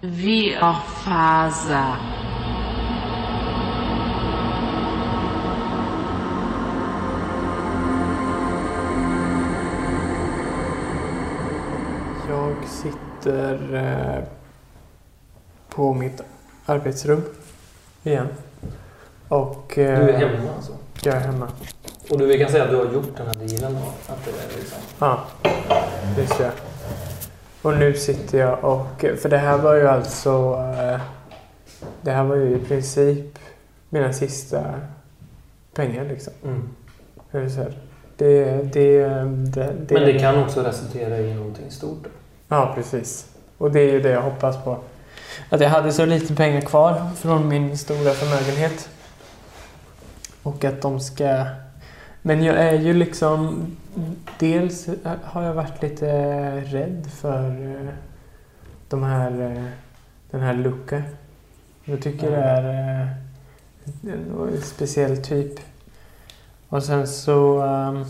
Viorfaza. Jag sitter eh, på mitt arbetsrum igen. Och... eh, Du är hemma alltså? Jag är hemma. Och du, vi kan säga att du har gjort den här dealen? Att det är liksom... Ja, det. Och nu sitter jag och... För det här var ju alltså... eh, Det här var ju i princip mina sista pengar liksom. Mm. Det, det, det, det, Men det kan också resultera i någonting stort. då. Ja, precis. Och det är ju det jag hoppas på. Att jag hade så lite pengar kvar från min stora förmögenhet. Och att de ska... Men jag är ju liksom... Dels har jag varit lite rädd för eh, de här, eh, den här Luca. Jag tycker det är eh, en speciell typ. Och sen så... ehm,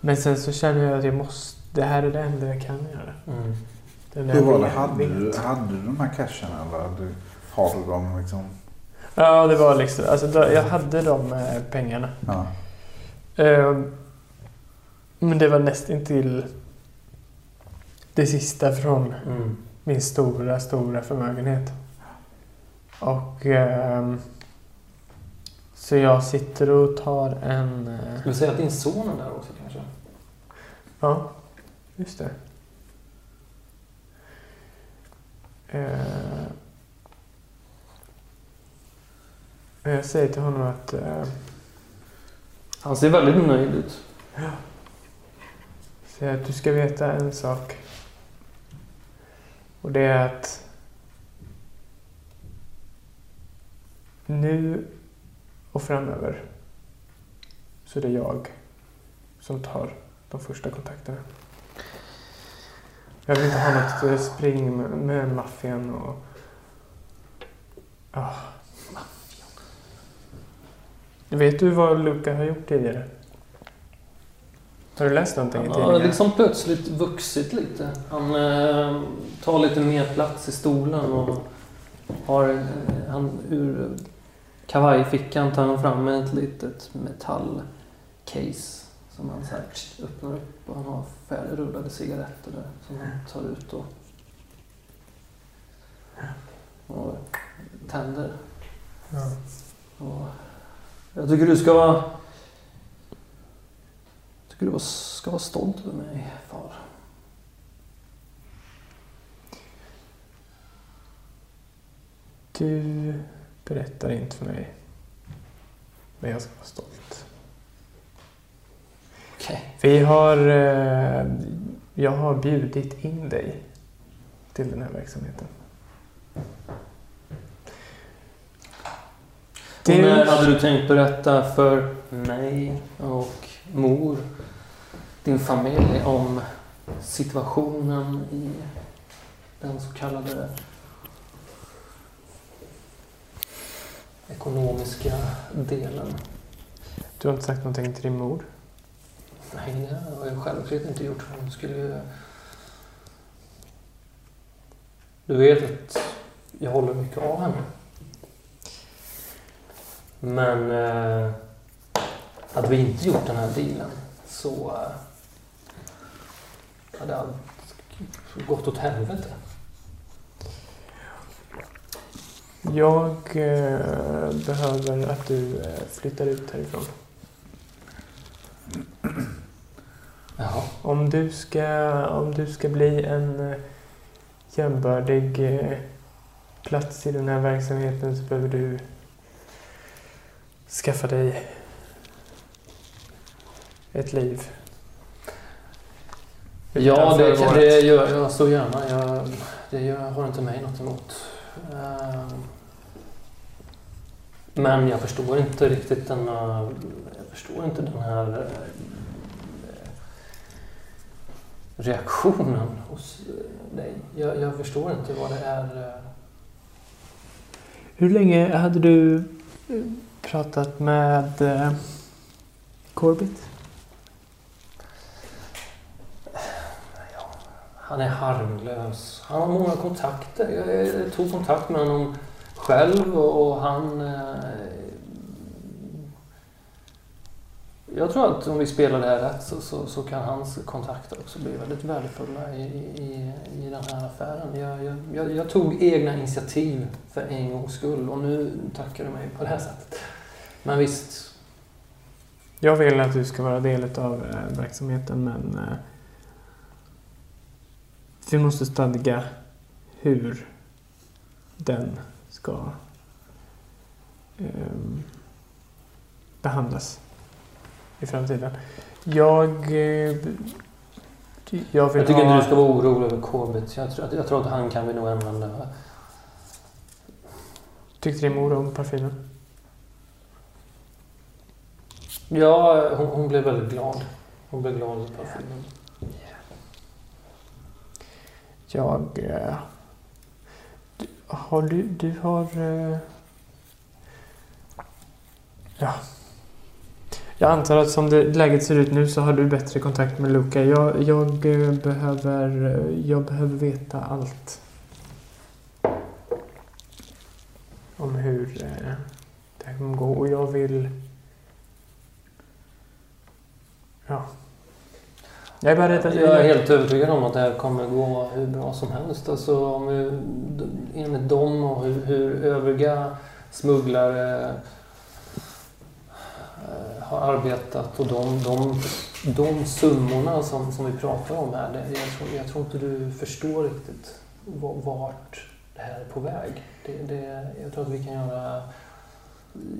Men sen så känner jag att jag måste... Det här är det enda jag kan göra. Mm. Hur var det? jag Hade du, hade du de här casharna eller du, har du dem liksom? Ja, det var liksom... Alltså, då, jag hade de eh, pengarna. Ja. Ehm, men det var nästan till det sista från Mm. min stora, stora förmögenhet. Och... ehm, så jag sitter och tar en... eh, Ska vi säga att din son är där också kanske? Ja, just det. Eh, jag säger till honom att... Eh, Han ser väldigt nöjd ut. säger att du ska veta en sak. Och det är att... Nu och framöver så är det jag som tar de första kontakterna. Jag vill inte ha något eh, spring med, maffian och... Maffian. Vet du vad Luca har gjort tidigare? Har du läst någonting i Han tidningen? har liksom plötsligt vuxit lite. Han eh, tar lite mer plats i stolen och har... Eh, han, ur kavajfickan tar han fram ett litet metallcase som han så här öppnar upp och han har färdigrullade cigaretter där som han tar ut och, och tänder. Ja. Och jag tycker du ska vara... Jag tycker du ska vara stolt över mig, far. Du berättar inte för mig. Men jag ska vara stolt. Okej. Vi har... Eh, jag har bjudit in dig till den här verksamheten. Och när hade du tänkt berätta för mig och mor, din familj, om situationen i den så kallade ekonomiska delen? Du har inte sagt någonting till din mor? Nej, det har jag självklart inte gjort. Hon skulle ju... Du vet att jag håller mycket av henne. Men eh, hade vi inte gjort den här dealen så eh, hade allt gått åt helvete. Jag eh, behöver att du eh, flyttar ut härifrån. Jaha. Om du ska, om du ska bli en eh, jämbördig eh, plats i den här verksamheten så behöver du skaffa dig ett liv. Ja, det, det gör jag så gärna. Jag, det gör, har inte mig något emot. Ehm, Men jag förstår inte riktigt den här, jag förstår inte den här eh, reaktionen hos eh, dig. Jag, jag förstår inte vad det är. eh. Hur länge hade du pratat med eh, Corbett? Han är harmlös. Han har många kontakter. Jag, tog kontakt med honom själv och, och han... Eh, jag tror att om vi spelar det här rätt så, så, så kan hans kontakter också bli väldigt värdefulla i, i, i den här affären. Jag, jag, jag, jag tog egna initiativ för en gångs skull och nu tackar du mig på det här sättet. Men visst, Jag vill att du ska vara del av eh, verksamheten men eh, vi måste stadga hur den ska eh, behandlas i framtiden. Jag... Eh, jag jag tycker ha... inte du ska vara orolig över Corbett. Jag tror, jag tror att han kan vi nog använda. Tyckte din mor om parfymen? Ja, hon, hon blev väldigt glad. Hon blev glad av parfymen. Jag... Eh, du- har du... Du har... Eh, ja. Jag antar att som det, läget ser ut nu så har du bättre kontakt med Luca. Jag, jag, eh, behöver, eh, jag behöver veta allt. Om hur eh, det här kommer gå. Och jag vill... Ja. Jag är bara rädd att Jag är helt övertygad om att det här kommer gå hur bra som helst. Alltså om vi, enligt dem och hur, hur övriga smugglare har arbetat och de, de, de summorna som, som vi pratar om här. Det, jag, tror, jag tror inte du förstår riktigt vart det här är på väg. Det, det, jag tror att vi kan göra...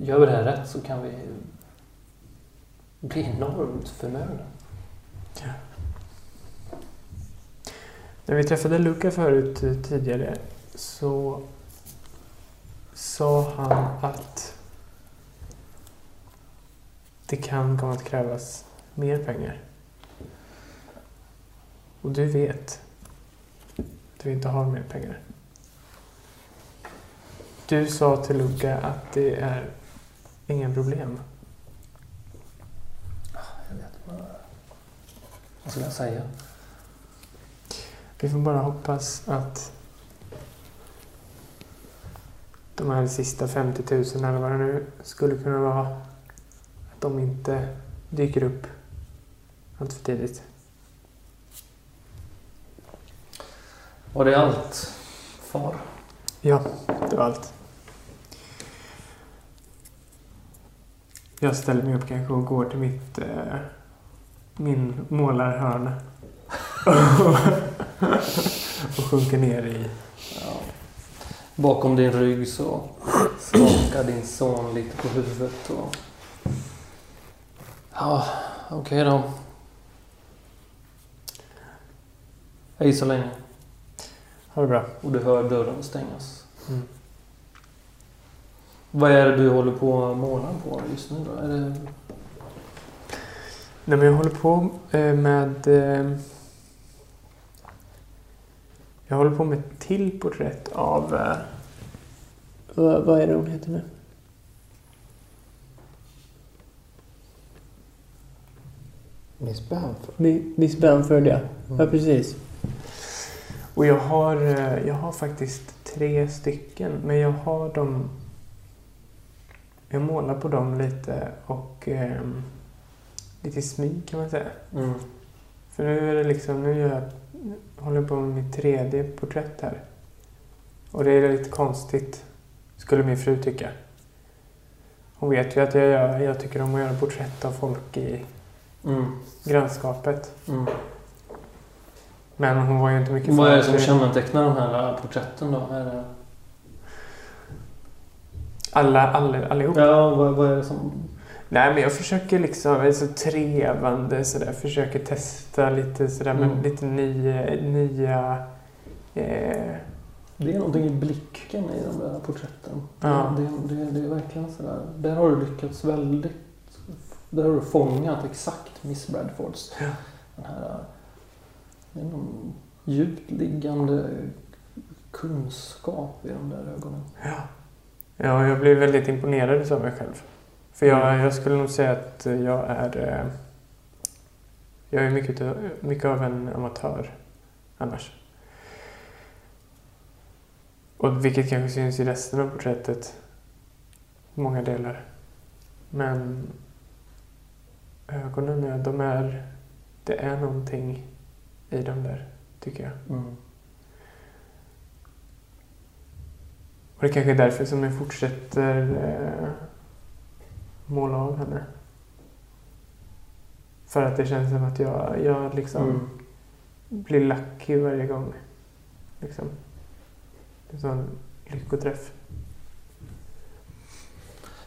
Gör vi det här rätt så kan vi bli enormt förmögna. När vi träffade Luca förut eh, tidigare så sa han att det kan komma att krävas mer pengar. Och du vet att vi inte har mer pengar. Du sa till Luca att det är inga problem. Jag vet vad... Vad ska jag säga? Vi får bara hoppas att de här sista 50 000 eller vad det nu skulle kunna vara, de inte dyker upp allt för tidigt. Var det allt, far? Ja, det var allt. Jag ställer mig upp kanske och går till mitt, eh, min målarhörna. och sjunker ner i... Ja. Bakom din rygg så skakar din son lite på huvudet och... Ja, okej då. Hej så länge. Ha det bra. Och du hör dörren stängas. Mm. Vad är det du håller på att måla på just nu då? Är det... Nej, men jag håller på eh, med... eh, Jag håller på med ett till porträtt av... eh, vad är det hon heter nu? Miss Bamford. Mi- Miss Bamford, ja. Ja, precis. Och jag har, eh, jag har faktiskt tre stycken, men jag har dem... Jag målar på dem lite och ehm, lite smyg kan man säga. Mm. För nu är det liksom, nu gör jag, håller jag på med mitt tredje porträtt här. Och det är lite konstigt, skulle min fru tycka. Hon vet ju att jag, gör, jag tycker om att göra porträtt av folk i Mm. grannskapet. Mm. Men hon var ju inte mycket Vad är det för som kännetecknar de här porträtten då? Är det... Alla, alla, allihop. Ja, vad, vad är det som... Nej men jag försöker liksom, jag är så trevande sådär, försöker testa lite sådär Mm. med lite nya, nya eh, Det är någonting i blicken i de där porträtten. Ja. Det, det, det är verkligen sådär. Där har du lyckats väldigt... Där har du fångat exakt Miss Bradfords. Ja. Den här... Är någon djupt liggande kunskap i de där ögonen. Ja, jag blir väldigt imponerad av mig själv. För jag, jag skulle nog säga att jag är... eh, Jag är mycket, mycket av en amatör. annars. Och vilket kanske syns i resten av porträttet. Många delar. Men ögonen, de är... Det är någonting i dem där, tycker jag. Mm. Och det kanske är därför som jag fortsätter eh, måla av henne. För att det känns som att jag, jag liksom Mm. blir lucky varje gång. Liksom. En sån lyckoträff.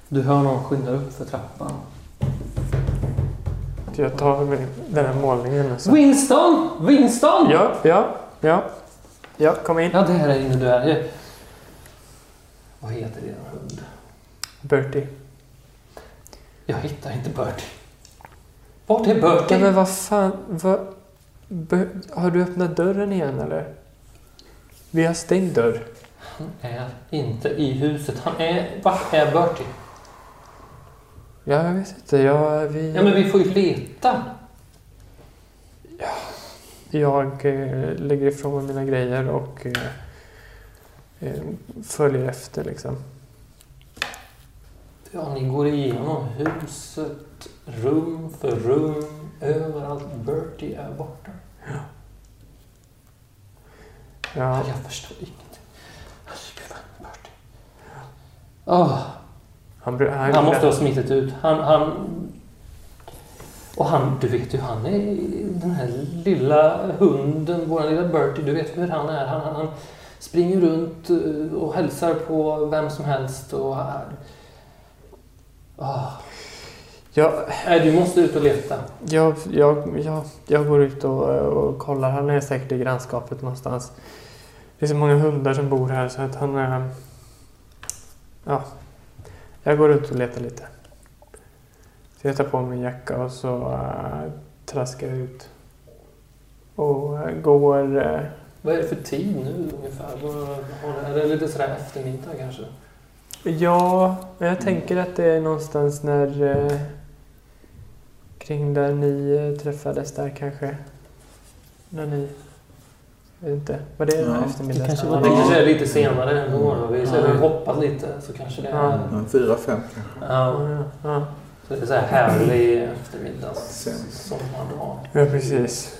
Du hör någon skynda upp för trappan. Så Jag tar den här målningen. Alltså. Winston! Winston! Ja, ja, ja. Ja, kom in. Ja, det här är inne du är. Vad heter din hund? Bertie. Jag hittar inte Bertie. Vart är Bertie? Ja, men vad fan. Vad, har du öppnat dörren igen eller? Vi har stängt dörr. Han är inte i huset. Han är... Vart är Bertie? Ja, jag vet inte. Jag, vi, Ja, men vi får ju leta. jag eh, lägger ifrån mig mina grejer och eh, eh, följer efter liksom. Ja, ni går igenom huset, rum för rum, överallt. Bertie är borta. Ja, Jag förstår ingenting. Herregud, Bertie? Åh, han, han, han måste ha smittit ut. Han, han... Och han, du vet ju, han är den här lilla hunden, vår lilla Bertie, du vet hur han är. Han, han, han springer runt eh, och hälsar på vem som helst och... Åh. jag, Nej, du måste ut och leta. jag, jag, jag, jag går ut och, och kollar. Han är säkert i grannskapet någonstans. Det är så många hundar som bor här så att han är... Ja. Jag går ut och letar lite. Så jag tar på mig en jacka och så äh, traskar jag ut. Och äh, går... Äh, Vad är det för tid nu ungefär? Vad Är det lite sådär eftermiddag kanske? Ja, jag tänker att det är någonstans när... Eh, kring där ni träffades där kanske. När ni... Inte. Var det Ja, eftermiddag? det kanske Ja, var det det. kanske är lite senare ändå. då. Vi Ja. har hoppat lite så kanske det är... Ja. Fyra, fem kanske. Ja, Ja, ja. så det är så här härlig eftermiddags Sen. sommardag. ja, precis.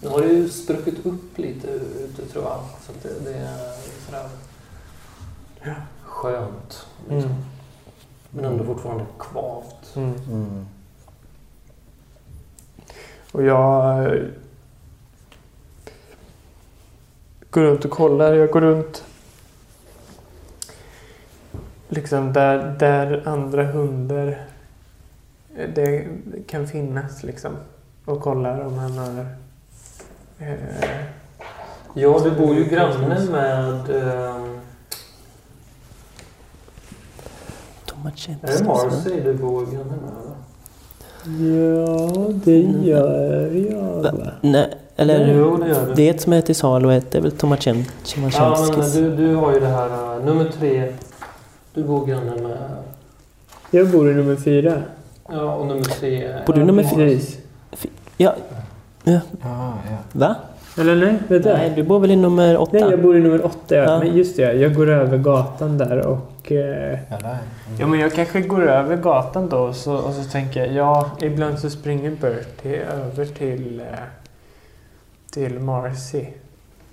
Nu har det ju spruckit upp lite ute tror jag. Så att det, det är sådär Ja. skönt. Liksom. Mm. Men ändå fortfarande kvavt. Mm. Mm. Och jag eh, går runt och kollar. Jag går runt liksom där, där andra hundar eh, det kan finnas liksom. Och kollar om han har... Eh, Ja, du bor ju granne med... ehm, Är det Marcy du bor granne med? eller? ja, det gör jag Va? Nej, eller Jo, det gör du. det är ett som är till salu och ett är väl Tomacen, Ja, men du, du har ju det här uh, nummer tre. Du bor granne med... Jag bor i nummer fyra. Ja, och nummer tre... Bor du nummer. Precis. Ja, Ja, ja. va? Eller nej, vänta. Nej, du bor väl i nummer åtta? Nej, jag bor i nummer åtta. Ja. Ja. Men just det, jag går över gatan där och... Eh, Ja, ja, men jag kanske går över gatan då och så, och så tänker jag, ja, ibland så springer Bertie över till, eh, till Marcy.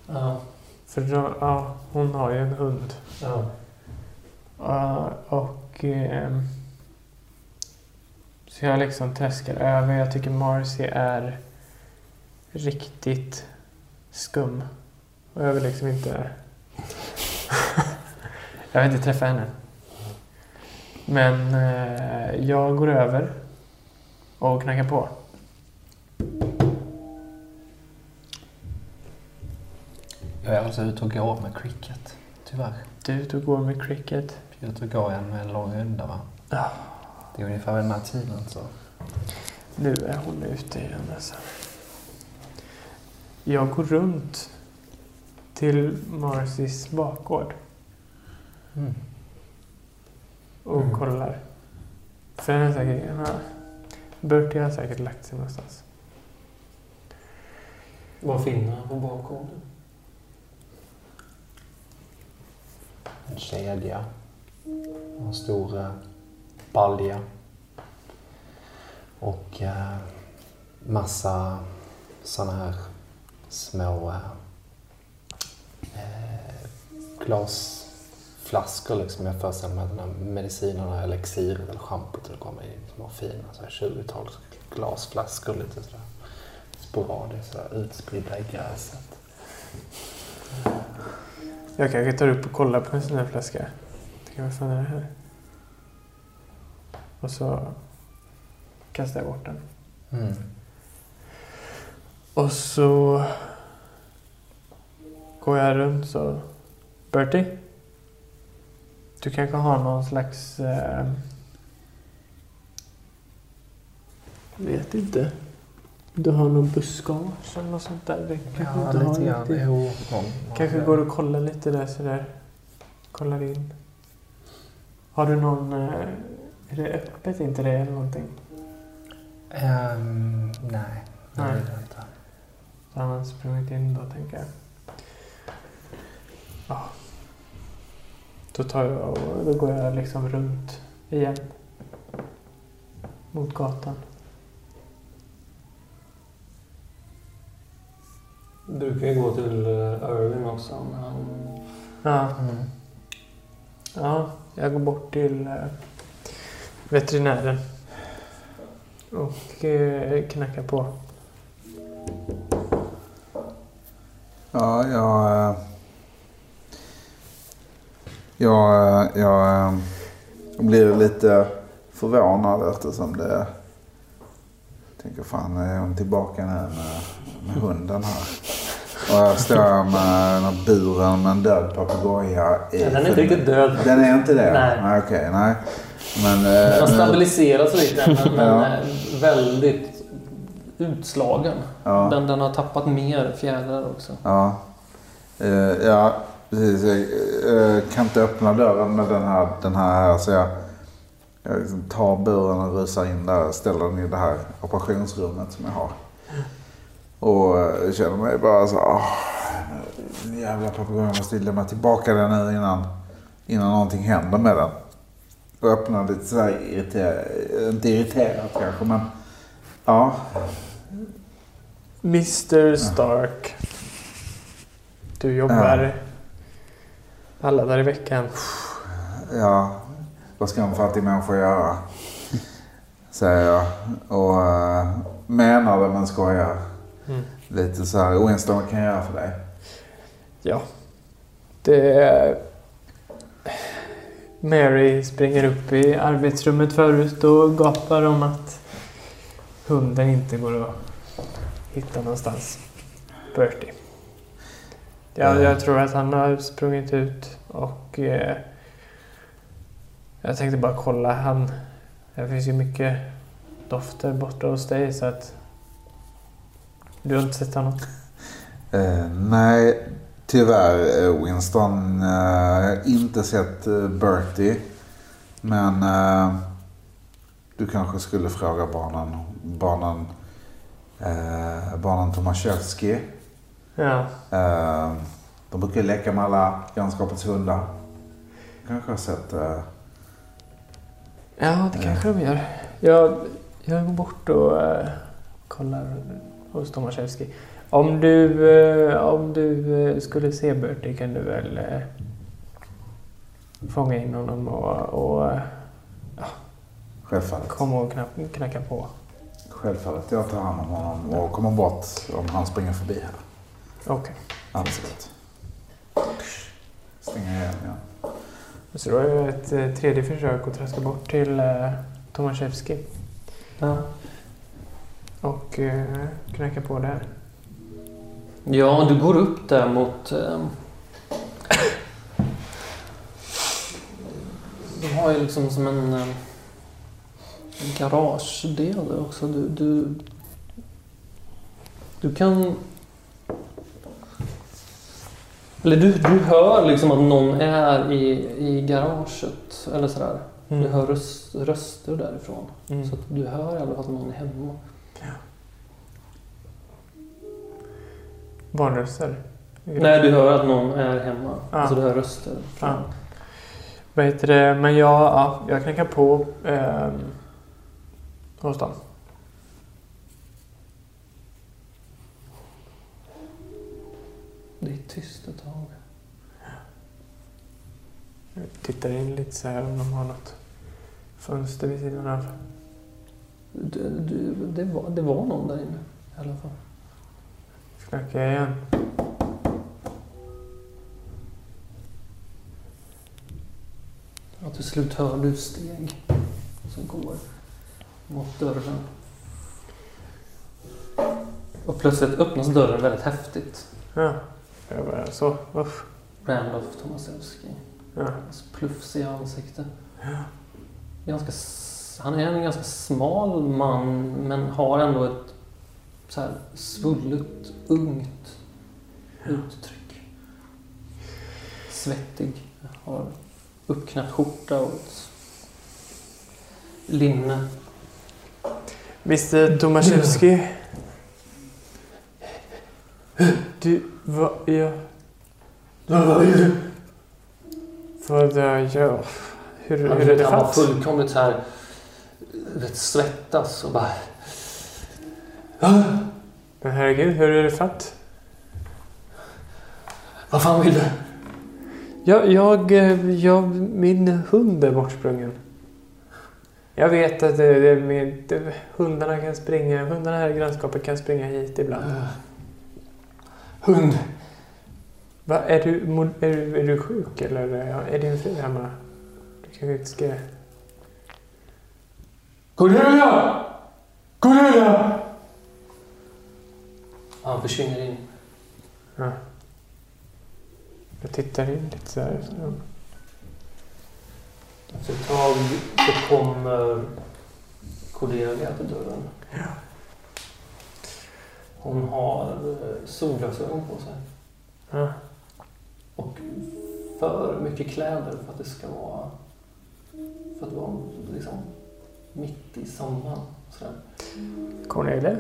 Ja, För då, ja, hon har ju en hund. ja. Ja, och... ehm, så jag liksom träskar över. Jag tycker Marcy är riktigt skum. Och jag vill liksom inte... jag vill inte träffa henne. Men eh, jag går över och knackar på. Jag är alltså ute och går med cricket. Tyvärr. Du är ute och går med cricket. Jag är ute och går igen med en lång runda va? Ja. Det är ungefär den här tiden så. Nu är hon ute igen alltså. Jag går runt till Marcys bakgård Mm. och Mm. kollar. Den är säkert... Ja, Bertie har säkert lagt sig någonstans. Vad finner han på bakgården? En kedja. En stor eh, balja. Och eh, massa sådana här små eh, eh, glasflaskor liksom. Jag föreställer mig att de här medicinerna, elixiret eller schampot det kommer i små fina 20-tals glasflaskor lite sådär sporadiskt sådär utspridda i gräset. Jag kanske tar upp och kollar på en sån här flaska. Tänker, vad fan är det här? Och så kastar jag bort den. Mm. Och så går jag runt så... Bertie? Du kanske har någon slags... Eh, vet inte. Du har någon buskage eller något sånt där? Det kanske Ja, inte har lite grann. riktigt. Jo, Kanske går och kollar lite där sådär. Kollar in. Har du någon... Eh, är det öppet inte det eller någonting? Ehm, nej, det Nej. är det inte. Så han har sprungit in då tänker jag. Ja. Då tar jag och då går jag liksom runt igen. Mot gatan. Brukar ju gå till eh, Irving också. Han, Ja, Mm. ja jag går bort till eh, veterinären. Och eh, knackar på. Ja, jag... Jag, jag, jag blir lite förvånad eftersom det... Jag tänker fan, är hon tillbaka nu med, med hunden här? Och jag står med den här buren med en död papegoja i. den är inte riktigt död. Den är inte det? Nej. Okej, nej. Men... eh, Den har stabiliserats lite men, men Ja. är väldigt utslagen. ja. Den, den har tappat mer fjädrar också. Ja, Eh, ja precis. Jag eh, kan inte öppna dörren med den här, den här, här så jag, jag liksom tar buren och rusar in där och ställer den i det här operationsrummet som jag har. Och eh, känner mig bara så åh, den jävla papegojan måste lämna tillbaka den nu innan, innan någonting händer med den. Och öppnar lite sådär irriterat, inte irriterat kanske men ja. Mr Stark. Du jobbar alla dagar i veckan. Ja, vad ska en fattig människa göra? Säger jag. Och uh, menar det men skojar. Mm. Lite så här, Winston vad kan jag göra för dig? Ja. Det... Mary springer upp i arbetsrummet förut och gapar om att hunden inte går att hitta någonstans. Bertie. Ja, Mm. jag tror att han har sprungit ut och eh, jag tänkte bara kolla. Han, det finns ju mycket dofter borta hos dig så att du har inte sett honom? Eh, nej, tyvärr eh, Winston. Jag har inte sett uh, Bertie. Men eh, du kanske skulle fråga barnen, barnen, uh, barnen Tomaszewski. Ja. De brukar leka med alla grannskapets hundar. Kanske har sett... Ja, det kanske de gör. Jag, jag går bort och kollar hos Tomaszewski. Om du, eh, om du eh, skulle se Bertie kan du väl eh, fånga in honom och, och självfallet. komma och knack, knacka på. Självfallet. Jag tar hand om honom och kommer bort om han springer förbi här. Okej. Absolut. Stänger igen igen. Så då är det ett tredje försök att traska bort till eh, Tomaszewski Ja. Och eh, knacka på där. ja, du går upp där mot... Eh, de har ju liksom som en eh, garagedel där också. Du, du, du kan... Eller du, du hör liksom att någon är i, i garaget eller sådär. Du hör röst, röster därifrån. Mm. Så att du hör i alla fall att någon är hemma. Barnröster. Nej, du hör att någon är hemma. Ja. Alltså du hör röster. Ja. Vad heter det? Men jag, ja, jag knackar på eh, dem. Det är tyst ett tag. Jag tittar in lite så här om de har något fönster vid sidan av. Du, du, det, var, det var någon där inne i alla fall. Knackar jag igen. Ja, till slut hör du steg som går mot dörren. Och plötsligt öppnas dörren väldigt häftigt. Ja. Jag bara så. Uff. Randolph Tomasewski. Ja. Hans plufsiga ansikte. Ganska, s- han är en ganska smal man men har ändå ett så här svullet, ungt uttryck. Svettig. Har uppknäppt skjorta och ett linne. Mr Tomaszewski. Du, vad, jag... Vad är det? Vad jag gör? Hur, hur är det han var fatt? fullkomligt så här vet, svettas och bara... Men herregud, hur är det fatt? Vad fan vill du? Jag, jag, eh, jag, min hund är bortsprungen. Jag vet att det, det, med, det, hundarna kan springa, hundarna här i grannskapet kan springa hit ibland. Hund. Va, är, du, är, du, är du sjuk eller är din fru hemma? Du kanske inte ska... Cornelia! Cornelia! Han försvinner in. Ja. Jag tittar in lite så här. Efter ett tag så kommer Cordelia till dörren. Hon har eh, solglasögon på sig. Ja. Och för mycket kläder för att det ska vara... För att vara liksom mitt i sommaren. Sådär. Cornelia?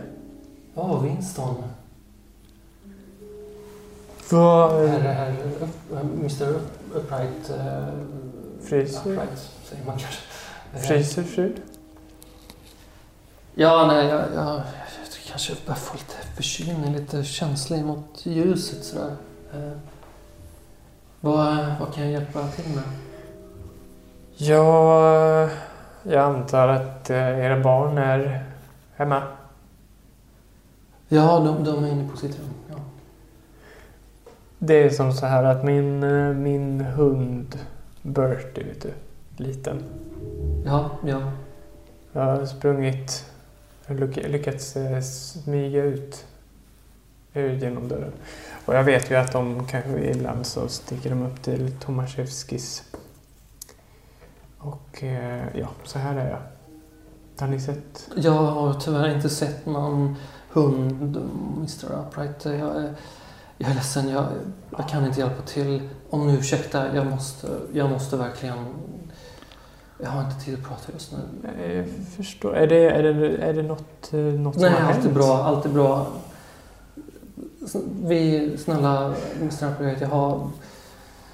Ja, Winston. Vad... Herr, herr, upp- Mr Upright... eh, Fryser? Upright, säger man kanske. Fryser fru? Ja, nej, jag, jag, jag kanske börjar få lite förkylning, lite känslig mot ljuset sådär. Eh, vad, vad kan jag hjälpa till med? Jag, jag antar att eh, era barn är hemma. Ja, de, de är inne på sitt rum. Ja. Det är som så här att min, eh, min hund Bertie, vet du, liten. Ja, ja. Jag har sprungit, lyckats eh, smyga ut genom dörren. Och jag vet ju att de kanske ibland så sticker de upp till Tomaszewskis. Och eh, ja, så här är jag. Har ni sett? Jag har tyvärr inte sett någon hund, Mr Upright. Jag är, jag är ledsen, jag, jag kan inte hjälpa till. Om ni ursäktar, jag måste, jag måste verkligen... Jag har inte tid att prata just nu. Jag förstår. Är det, är det, är det något, eh, något Nej, som har allt är hänt? bra. Allt är bra. Vi, snälla Mr Upright, jag har...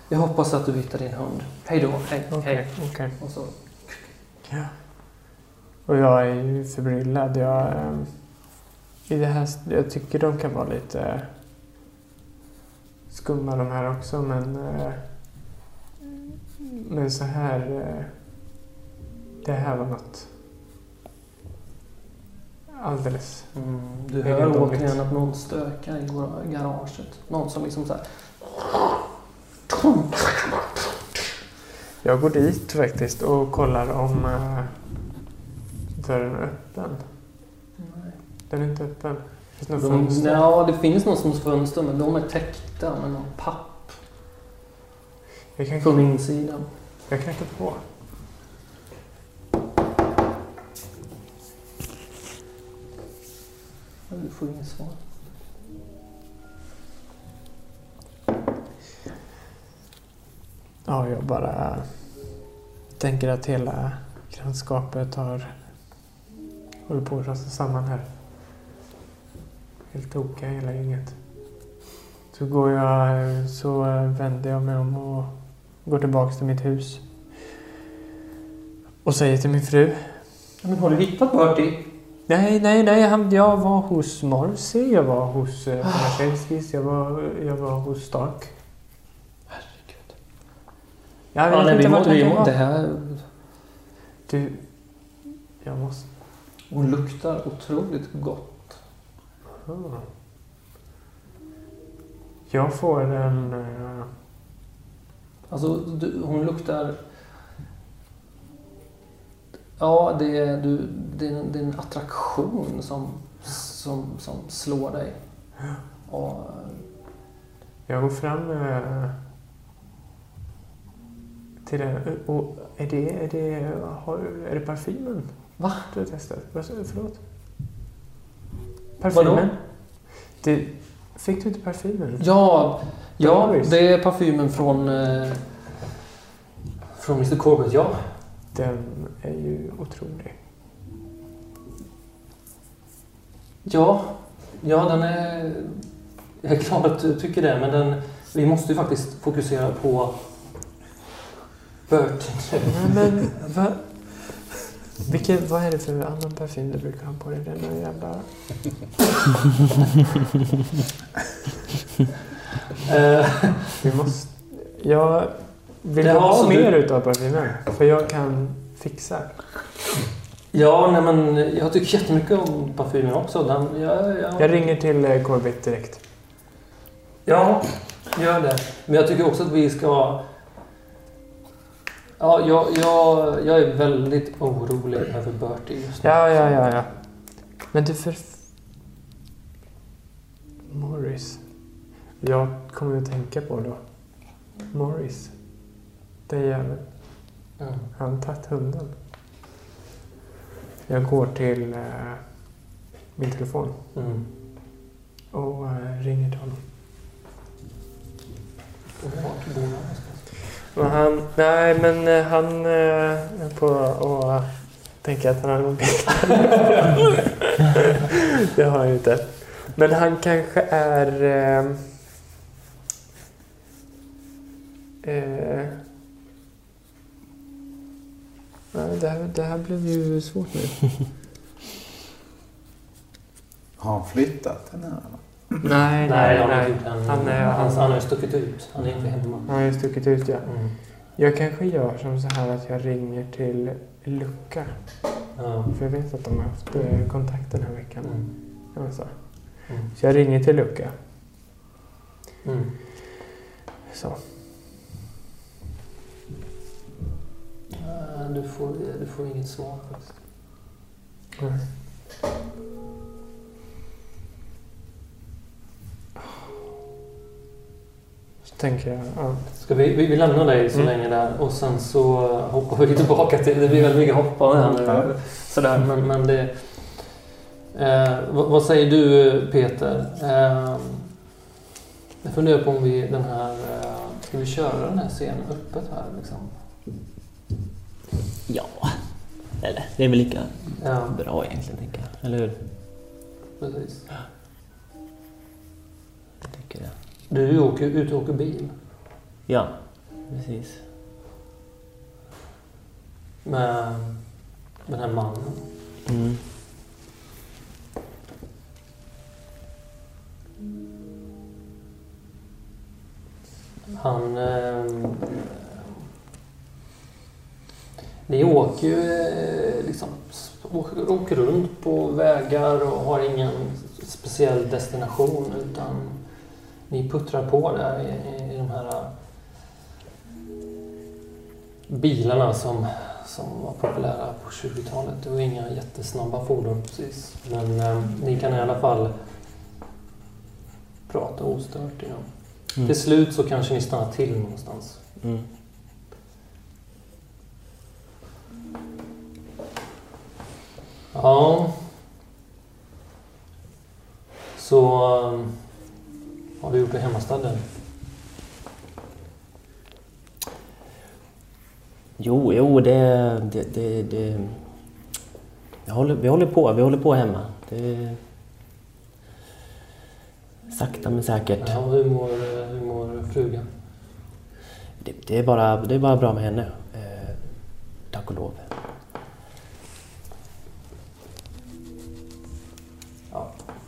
Jag hoppas att du hittar din hund. Hej då. Hej. Okej, Hej. okej. Och så, Ja. Och jag är ju förbryllad. Jag, eh, i det här, jag tycker de kan vara lite skumma de här också men eh, men så här eh, det här var något alldeles mm, du hör återigen att någon stökar i våra garaget. Någon som liksom så här... Jag går dit faktiskt och kollar om eh, dörren är öppen. Den är inte öppen. Finns det något De, fönster? ja, det finns någon som fönster men de är täckta med någon papp Jag kan, från insidan. jag knackar på. Du får inget svar. Ja, jag bara tänker att hela grannskapet har håller på att rasa samman här. Helt tokiga hela gänget. Så går jag, så vänder jag mig om och går tillbaks till mitt hus. Och säger till min fru. Men har du hittat Bertie? Nej, nej, nej. Han, jag var hos Morrissey. Jag var hos eh, Marcelskis. Jag var, jag var hos Stark. Jag vet Ja, nej, inte vi vart han vi må, det här... Du, jag måste... Hon luktar otroligt gott. Jag får en... eh, Alltså, du, hon luktar... Ja, det är, du, det, är en, det är en attraktion som, som, som slår dig. Och, Jag går fram eh, till den. Och är det, är det, har, är det parfymen? Va? Du har testat? Förlåt? Parfymen? Vadå? Du, fick du inte parfymen? ja, ja, det är parfymen från, eh, från Mr Corbett, ja. Den är ju otrolig. Ja, ja den är... Jag är glad att du tycker det, men den, vi måste ju faktiskt fokusera på Nej, men vad... Vilken, vad är det för annan parfym du brukar ha på dig? Den där jävla... Eh, Vi måste... Jag vill Ja, ha så du- mer utav parfymen? För jag kan fixa. Ja, nej, men jag tycker jättemycket om parfymen också. Den, ja, ja. Jag ringer till eh, Corbett direkt. ja, gör det. Men jag tycker också att vi ska... Ja, jag, jag, jag är väldigt orolig över Bertie just nu. Ja, ja, ja, ja. Men du för... Morris. Jag kommer att tänka på då. Morris. Det är jäveln. Mm. Han har tagit hunden. Jag går till eh, min telefon Mm. och eh, ringer till honom. Och vart bor han men han, nej men eh, han eh, är på att tänka att han har mobil. det har han ju inte. Men han kanske är... Eh, eh, det, här, det här blev ju svårt nu. Har han flyttat den här? Nej, Nej, nej, han, nej. Han är- han, han har ju stuckit ut. Han är inte hemma. Han har ju stuckit ut ja. Mm. Jag kanske gör som så här att jag ringer till Lucka. Ja. För jag vet att de har haft eh, kontakt den här veckan. Mm. Alltså. Mm. Så jag ringer till Lucka. Mm. Så. Eh, Du får, du får inget svar faktiskt. Så tänker jag, ja. Ska vi, vi, vi lämnar dig så Mm. länge där och sen så hoppar vi tillbaka till... Det blir väldigt mycket hoppande här nu. Ja. Sådär, men, men det... Eh, vad, vad säger du Peter? Eh, jag funderar på om vi den här... Eh, ska vi köra den här scenen öppet här liksom? Ja. Eller, det är väl lika Ja, bra egentligen, tänker jag. Eller hur? precis. Du åker ut och åker bil Ja, precis. med den här mannen. Mm. Han... Eh, ni åker ju eh, liksom, åker runt på vägar och har ingen speciell destination utan ni puttrar på där i, i de här eh, bilarna som, som var populära på 20-talet. Det var inga jättesnabba fordon precis. Men eh, ni kan i alla fall prata ostört igenom. Mm. Till slut så kanske ni stannar till någonstans. Mm. Ja. Så um, har du gjort det hemmastadden? Jo, jo, det... det, det, det vi, håller, vi håller på, vi håller på hemma. Det sakta men säkert. Ja, hur, mår, hur mår frugan? Det, det, är bara, det är bara bra med henne. Eh, tack och lov.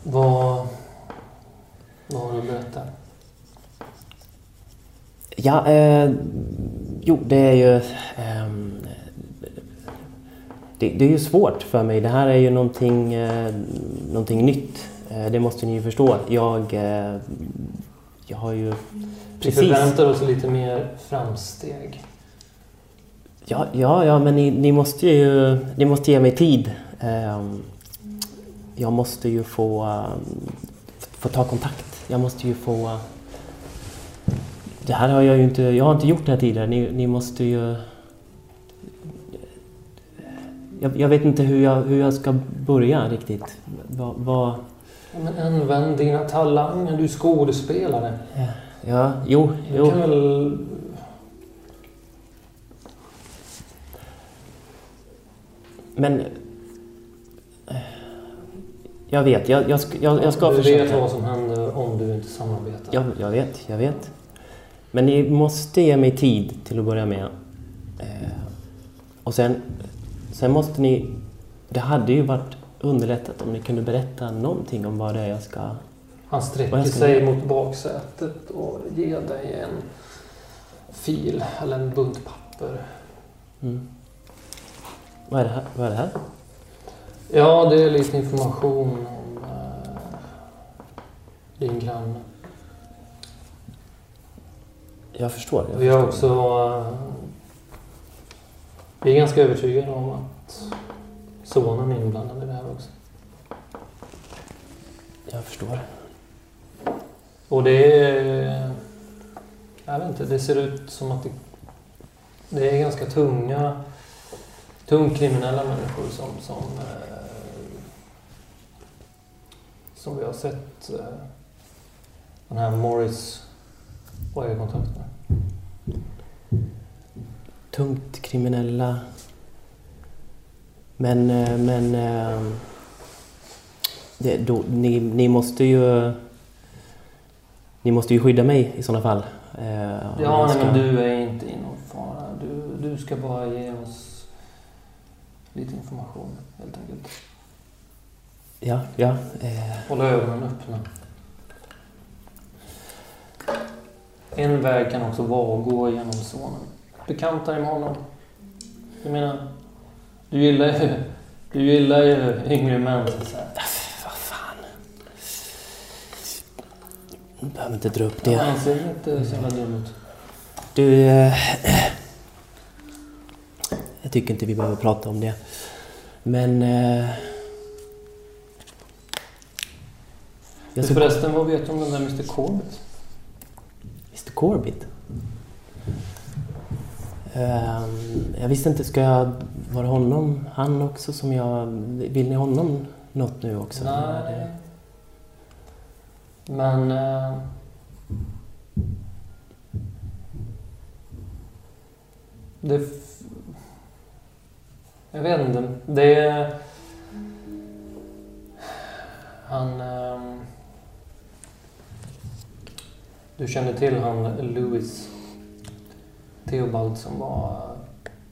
Vad, vad har du att berätta? Ja, eh, jo det är ju... ehm, det, det är ju svårt för mig. Det här är ju någonting, eh, någonting nytt. Eh, det måste ni ju förstå. Jag, eh, jag har ju Vi precis... förväntar oss lite mer framsteg. Ja, ja, ja men ni, ni måste ju ni måste ge mig tid. Ehm, jag måste ju få, ehm, få ta kontakt. Jag måste ju få... det här har jag ju inte... Jag har inte gjort det här tidigare. Ni, ni måste ju... Jag, jag vet inte hur jag, hur jag ska börja riktigt. Vad... Ja, men använd dina talanger, du är skådespelare. ja, jo, Du jo. kan väl... Men... Jag vet, jag, jag, jag, jag ska du försöka. vet vad som händer om du inte samarbetar. Jag, jag vet, jag vet. Men ni måste ge mig tid till att börja med. Eh, och sen, sen måste ni... Det hade ju varit underlättat om ni kunde berätta någonting om vad det är jag ska... Han sträcker ska sig göra. mot baksätet och ger dig en fil eller en bunt papper. Mm. Vad är det här? Vad är det här? Ja, det är lite information din granne. Jag förstår. Jag Vi har också... eh, vi är ganska övertygade om att sonen är inblandad i det här också. Jag förstår. Och det är... Jag vet inte, det ser ut som att det, det är ganska tunga... Tungt kriminella människor som... Som, eh, som vi har sett eh, den här Morris vara i kontakt med. Tungt kriminella. Men... eh, men eh, det, då, ni, ni måste ju... Ni måste ju skydda mig i sådana fall. Eh, Ja, jag ska- men du är inte i någon fara. Du, du ska bara ge oss lite information, helt enkelt. Ja, ja. Eh, Hålla ögonen öppna. En väg kan också vara att gå igenom sonen. Bekanta dig med honom. Jag menar, du gillar ju, du gillar ju yngre män, så säga. vad fan. Du behöver inte dra upp det. han ser inte så jävla dum ut. Du... Eh, jag tycker inte vi behöver prata om det. Men... Eh, jag ska... Förresten, vad vet du om den där Mr Corbett? Mr Corbett? Ehm, jag visste inte, ska jag... Var det honom, han också som jag... Vill ni honom något nu också? Nej. Men... Eh, det... f- Jag vet inte. Det. Han... ehm, du känner till han Louis Theobald som var,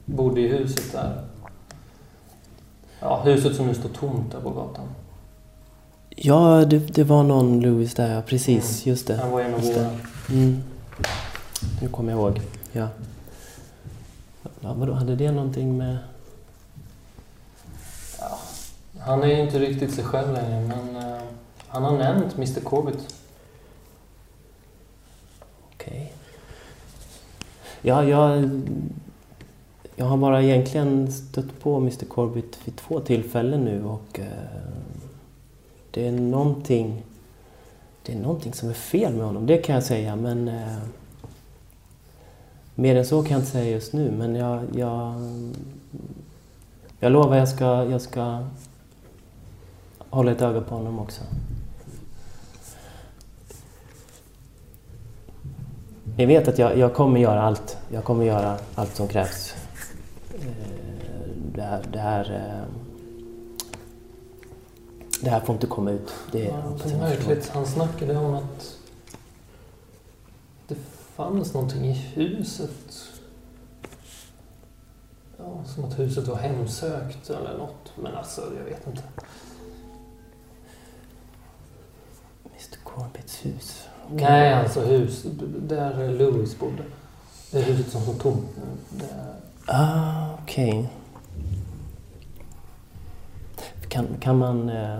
bodde i huset där. Ja, huset som nu står tomt där på gatan. Ja, det, det var någon Louis där, ja. Precis. Just det. Han var en av våra. Mm. Nu kommer jag ihåg. Ja. ja vadå, hade det någonting med... Han är ju inte riktigt sig själv längre, men eh, han har nämnt Mr Corbett. Okej. Ja, jag... Jag har bara egentligen stött på Mr Corbett vid två tillfällen nu och... Eh, det är någonting... Det är någonting som är fel med honom, det kan jag säga, men... Eh, mer än så kan jag inte säga just nu, men jag... Jag, jag lovar jag ska, jag ska hålla ett öga på honom också. Ni vet att jag, jag kommer göra allt. Jag kommer göra allt som krävs. Eh, Det här... Det här eh, det här får inte komma ut. Det, Ja, är märkligt. Han snackade om att det fanns någonting i huset. Ja, som att huset var hemsökt eller något. Men alltså, jag vet inte. Mr Corbetts hus. Nej, alltså hus där Louis bodde. Det huset som står tomt nu. Är... Ah, okej. Kan, kan man... Eh,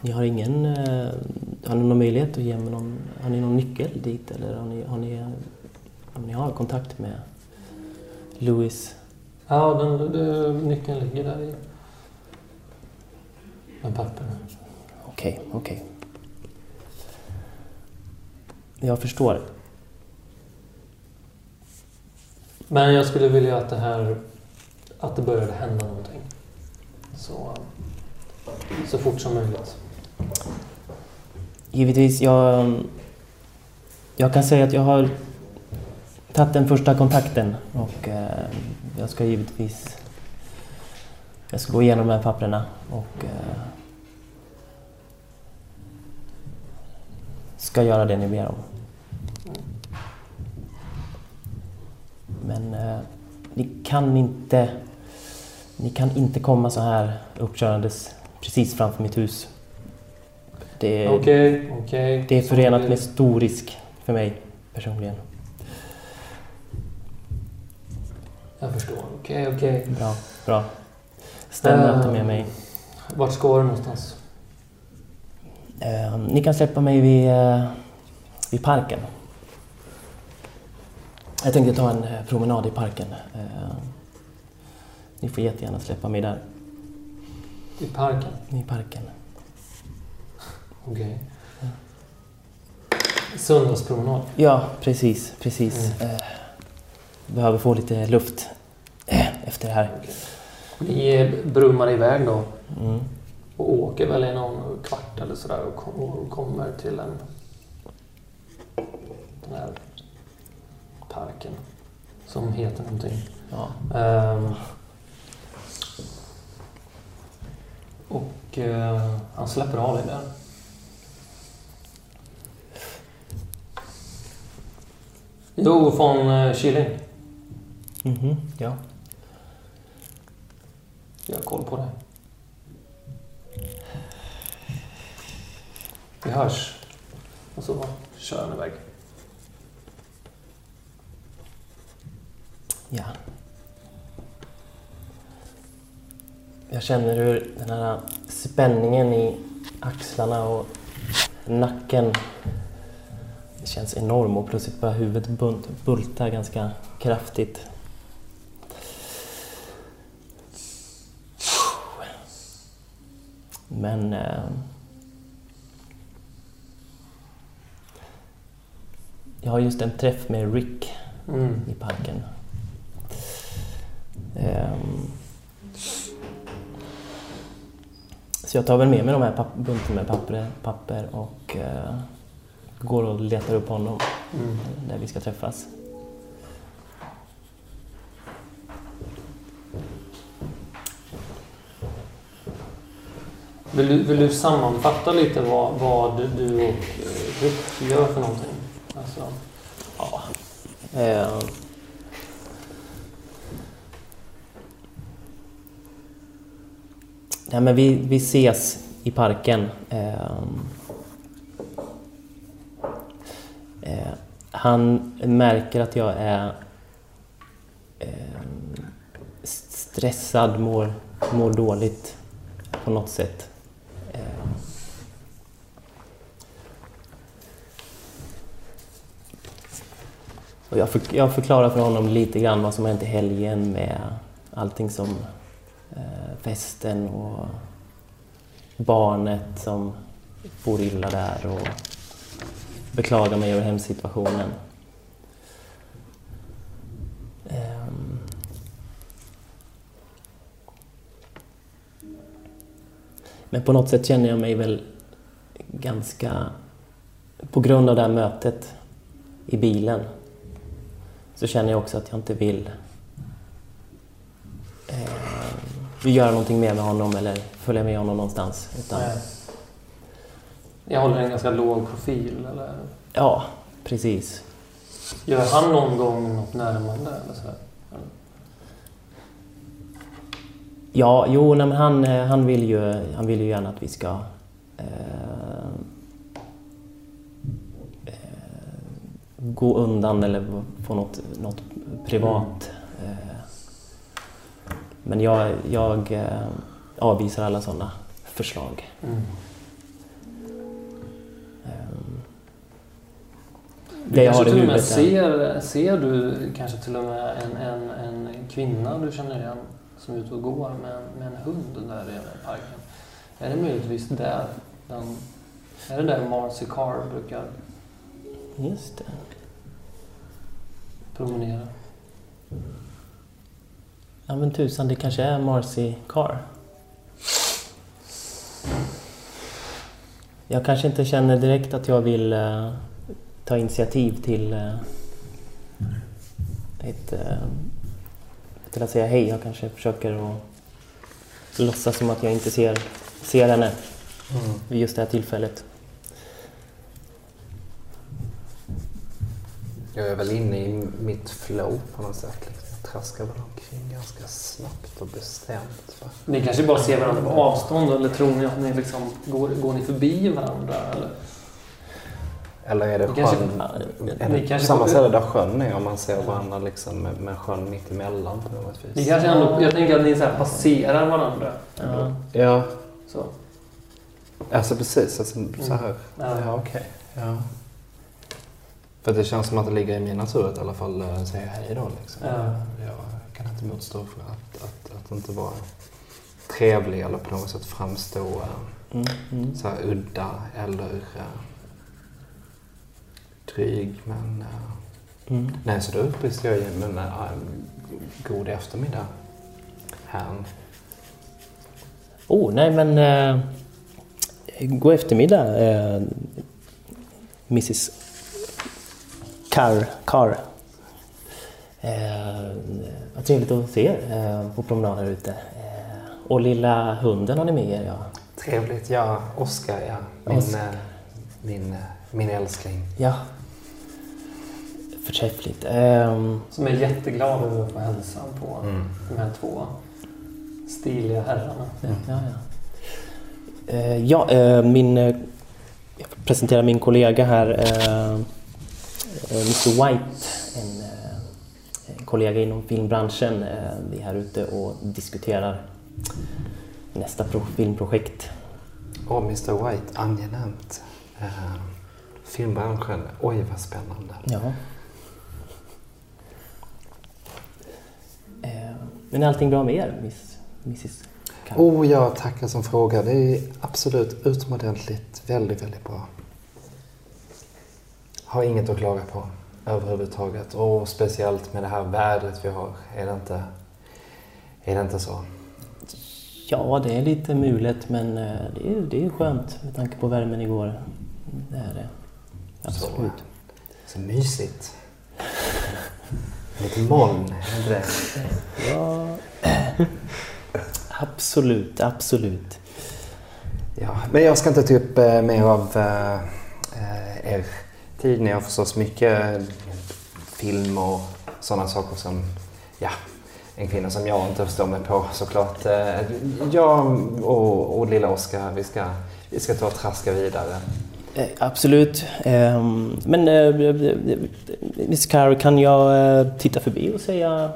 ni har ingen... Eh, har ni någon möjlighet att ge mig någon... Har ni någon nyckel dit eller har ni... Har ni, om ni har kontakt med Louis? Ja, den, den, nyckeln ligger där i. Med papperna. Okej, okej. Jag förstår. Men jag skulle vilja att det här... Att det började hända någonting. Så, så fort som möjligt. Givetvis, jag... Jag kan säga att jag har tagit den första kontakten och eh, jag ska givetvis... Jag ska gå igenom de här papperna och... Eh, ska göra det ni ber om. Men eh, ni kan inte... Ni kan inte komma så här uppkörandes precis framför mitt hus. Det, Okej, okej. det är förenat med stor risk för mig personligen. Jag förstår. Okej, okej. Bra, bra. Stäm Eh. möte med mig. Vart ska du någonstans? Eh, ni kan släppa mig vid, eh, vid parken. Jag tänkte ta en eh, promenad i parken. Eh, ni får jättegärna släppa mig där, I parken? i parken. Okej. Söndagspromenad? Ja, precis, precis. Mm. Eh, behöver få lite luft eh, efter det här. Ni brummar iväg då Mm. Och åker väl i någon kvart eller sådär och, kom, och kommer till en... Den här parken. Som heter någonting. Ja. Ehm, och eh, han släpper av dig där. Jo, från uh, Killing. Mhm, ja. Jag har koll på det. Vi hörs. Och så kör han iväg. Ja. Jag känner hur den här spänningen i axlarna och nacken det känns enorm och plötsligt börjar huvudet bulta ganska kraftigt. Men... Eh, jag har just en träff med Rick Mm. i parken. Ehm. Så jag tar väl med mig de här papp- bunten med papper, papper och eh, går och letar upp honom Mm. där vi ska träffas. Vill, du, vill du sammanfatta lite vad, vad du och Rick gör för någonting? Alltså, Ja. Eh, nej, men vi, vi ses i parken. Eh, eh, han märker att jag är eh, stressad, mår, mår dåligt på något sätt. Och jag, för, jag förklarar för honom lite grann vad som har hänt i helgen med allting som eh, festen och barnet som bor illa där och beklagar mig över hemsituationen. Ehm. Men på något sätt känner jag mig väl ganska... På grund av det här mötet i bilen så känner jag också att jag inte vill... Eh, göra någonting mer med honom eller följa med honom någonstans. Utan. Jag håller en ganska låg profil eller? ja, precis. Gör han någon gång något närmande eller så? Ja, jo, nej, men han, eh, han, vill ju, han vill ju gärna att vi ska eh, gå undan eller få något, något privat. Eh, men jag, jag eh, avvisar alla sådana förslag. Mm. Eh, Du det kanske till och med ser, ser du kanske till och med en, en, en kvinna du känner igen som är ute och går med, en- med en hund där i parken. Är det möjligtvis där den, är det där Marcy Carr brukar Just det. Promenera? Ja men tusan, det kanske är Marcy Carr. Jag kanske inte känner direkt att jag vill eh, ta initiativ till eh, ett, eh, till att säga hej. Jag kanske försöker att låtsas som att jag inte ser, ser henne vid just det här tillfället. Jag är väl inne i mitt flow på något sätt. Liksom. Jag traskar väl omkring ganska snabbt och bestämt. Va? Ni kanske bara ser varandra på avstånd eller tror ni att ni liksom går, går ni förbi varandra? Eller? Eller är det Ni kanske- sjön? Är det kanske samma ställe där sjön är om man ser varandra liksom med, med sjön mitt emellan på något vis? Ni kanske ändå, jag tänker att ni så här passerar varandra. Ja. Ja, Så. alltså precis. Alltså, så här. Ja. Ja, okej. Ja. För det känns som att det ligger i min natur att i alla fall eh, säga hej då. Liksom. Ja. Jag kan inte motstå för att, att, att inte vara trevlig eller på något sätt framstå eh, Mm, mm. så udda eller eh, dryg. Men eh, Mm. nej, så då upplyste jag ju men äh, god eftermiddag. Här. Oh, nej men... Eh, god eftermiddag, eh, Mrs Carr. Carr. Eh, vad trevligt att se er eh, på promenad här ute. Eh, och lilla hunden har ni med er, ja. Trevligt. Ja, Oskar, ja. Min, Oscar. eh, min, eh, min älskling. Ja. Förträffligt. Ehm, Som är jätteglad över att få hälsa på Mm. de här två stiliga herrarna. Ja, ja. Eh, ja, eh, min... eh, Jag får presentera min kollega här, Mr White. En, eh, en kollega inom filmbranschen. Eh, vi är här ute och diskuterar nästa pro- filmprojekt. Åh, Mr White, angenämt. Uh, filmbranschen, oj vad spännande. Ja. Eh, men är allting bra med er, miss, Mrs Carr? Oh, jag tackar som fråga. Det är absolut utomordentligt, väldigt, väldigt bra. Har inget att klaga på överhuvudtaget. Och speciellt med det här vädret vi har. Är det inte, är det inte så? Ja, det är lite mulet men eh, det är, det är skönt med tanke på värmen igår. Det är det. Absolut. Så mysigt. Lite moln, är det? Ja. Absolut, absolut. Ja, men jag ska inte ta upp eh, mer av eh, er tid. Ni har förstås mycket film och sådana saker som, ja, en kvinna som jag inte förstår mig på såklart. Eh, jag och, och lilla Oskar, vi ska, vi ska ta och traska vidare. Eh, absolut. Ehm, men eh, Miss Carr, kan jag titta förbi och säga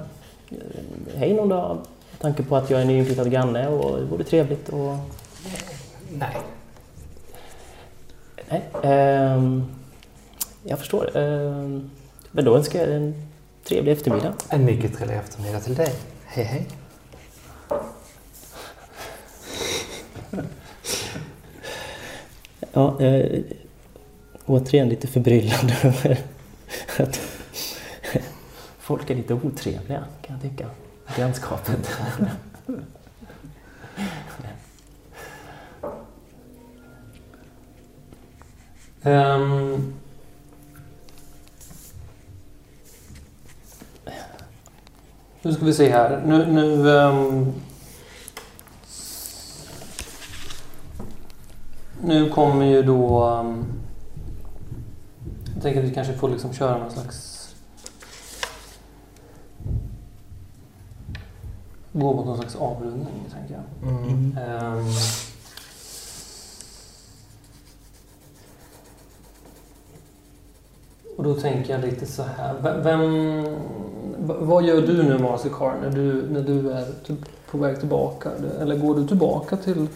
hej någon dag? Med tanke på att jag är nyinflyttad granne och det vore trevligt och... Nej. Nej. Jag förstår. Ehm, men då önskar jag er en trevlig eftermiddag. En mycket trevlig eftermiddag till dig. Hej, hej. Ja, eh, återigen lite förbryllad över att folk är lite otrevliga kan jag tycka. Grannskapet. Ehm, Nu ska vi se här. Nu... nu um, nu kommer ju då... Ehm, jag tänker att vi kanske får liksom köra någon slags... Gå mot någon slags avrundning, tänker jag. Mm. Um, och då tänker jag lite så här. Vem vad gör du nu, Mastercard, när du, när du är typ på väg tillbaka? Eller går du tillbaka till...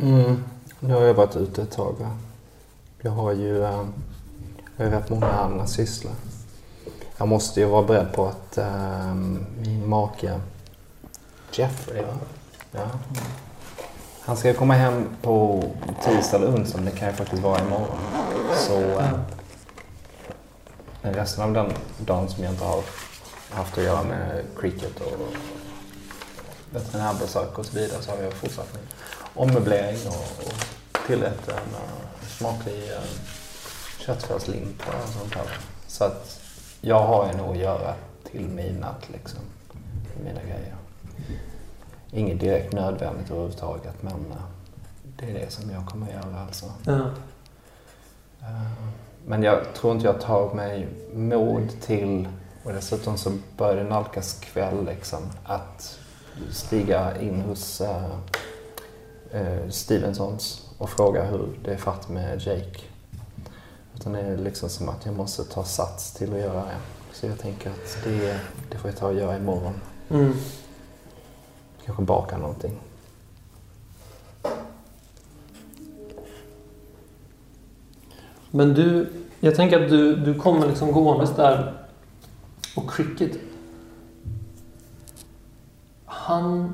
Mm. Nu har jag varit ute ett tag. Va? Jag har ju eh, jag har rätt många andra sysslor. Jag måste ju vara beredd på att eh, min make Jeffrey, va? Ja. han ska komma hem på tisdag eller onsdag, men det kan ju faktiskt vara imorgon. Så eh, resten av den dagen som jag inte har haft att göra med cricket och veterinärbesök och så vidare så har jag fortsatt med ommöblering och, och tillrätta en uh, smaklig uh, köttfärslimpa och sånt där. Så att jag har ju nog att göra till midnatt liksom. Mina grejer. Inget direkt nödvändigt överhuvudtaget men uh, det är det som jag kommer att göra alltså. Eh, Men jag tror inte jag tar mig mod till, och dessutom så börjar det nalkas kväll liksom, att stiga in hos uh, uh, Stevensons och fråga hur det är fatt med Jake. Utan det är liksom som att jag måste ta sats till att göra det. Så jag tänker att det, det får jag ta och göra imorgon. Mm. Kanske baka någonting. Men du, jag tänker att du, du kommer liksom gåendes där och cricket. Han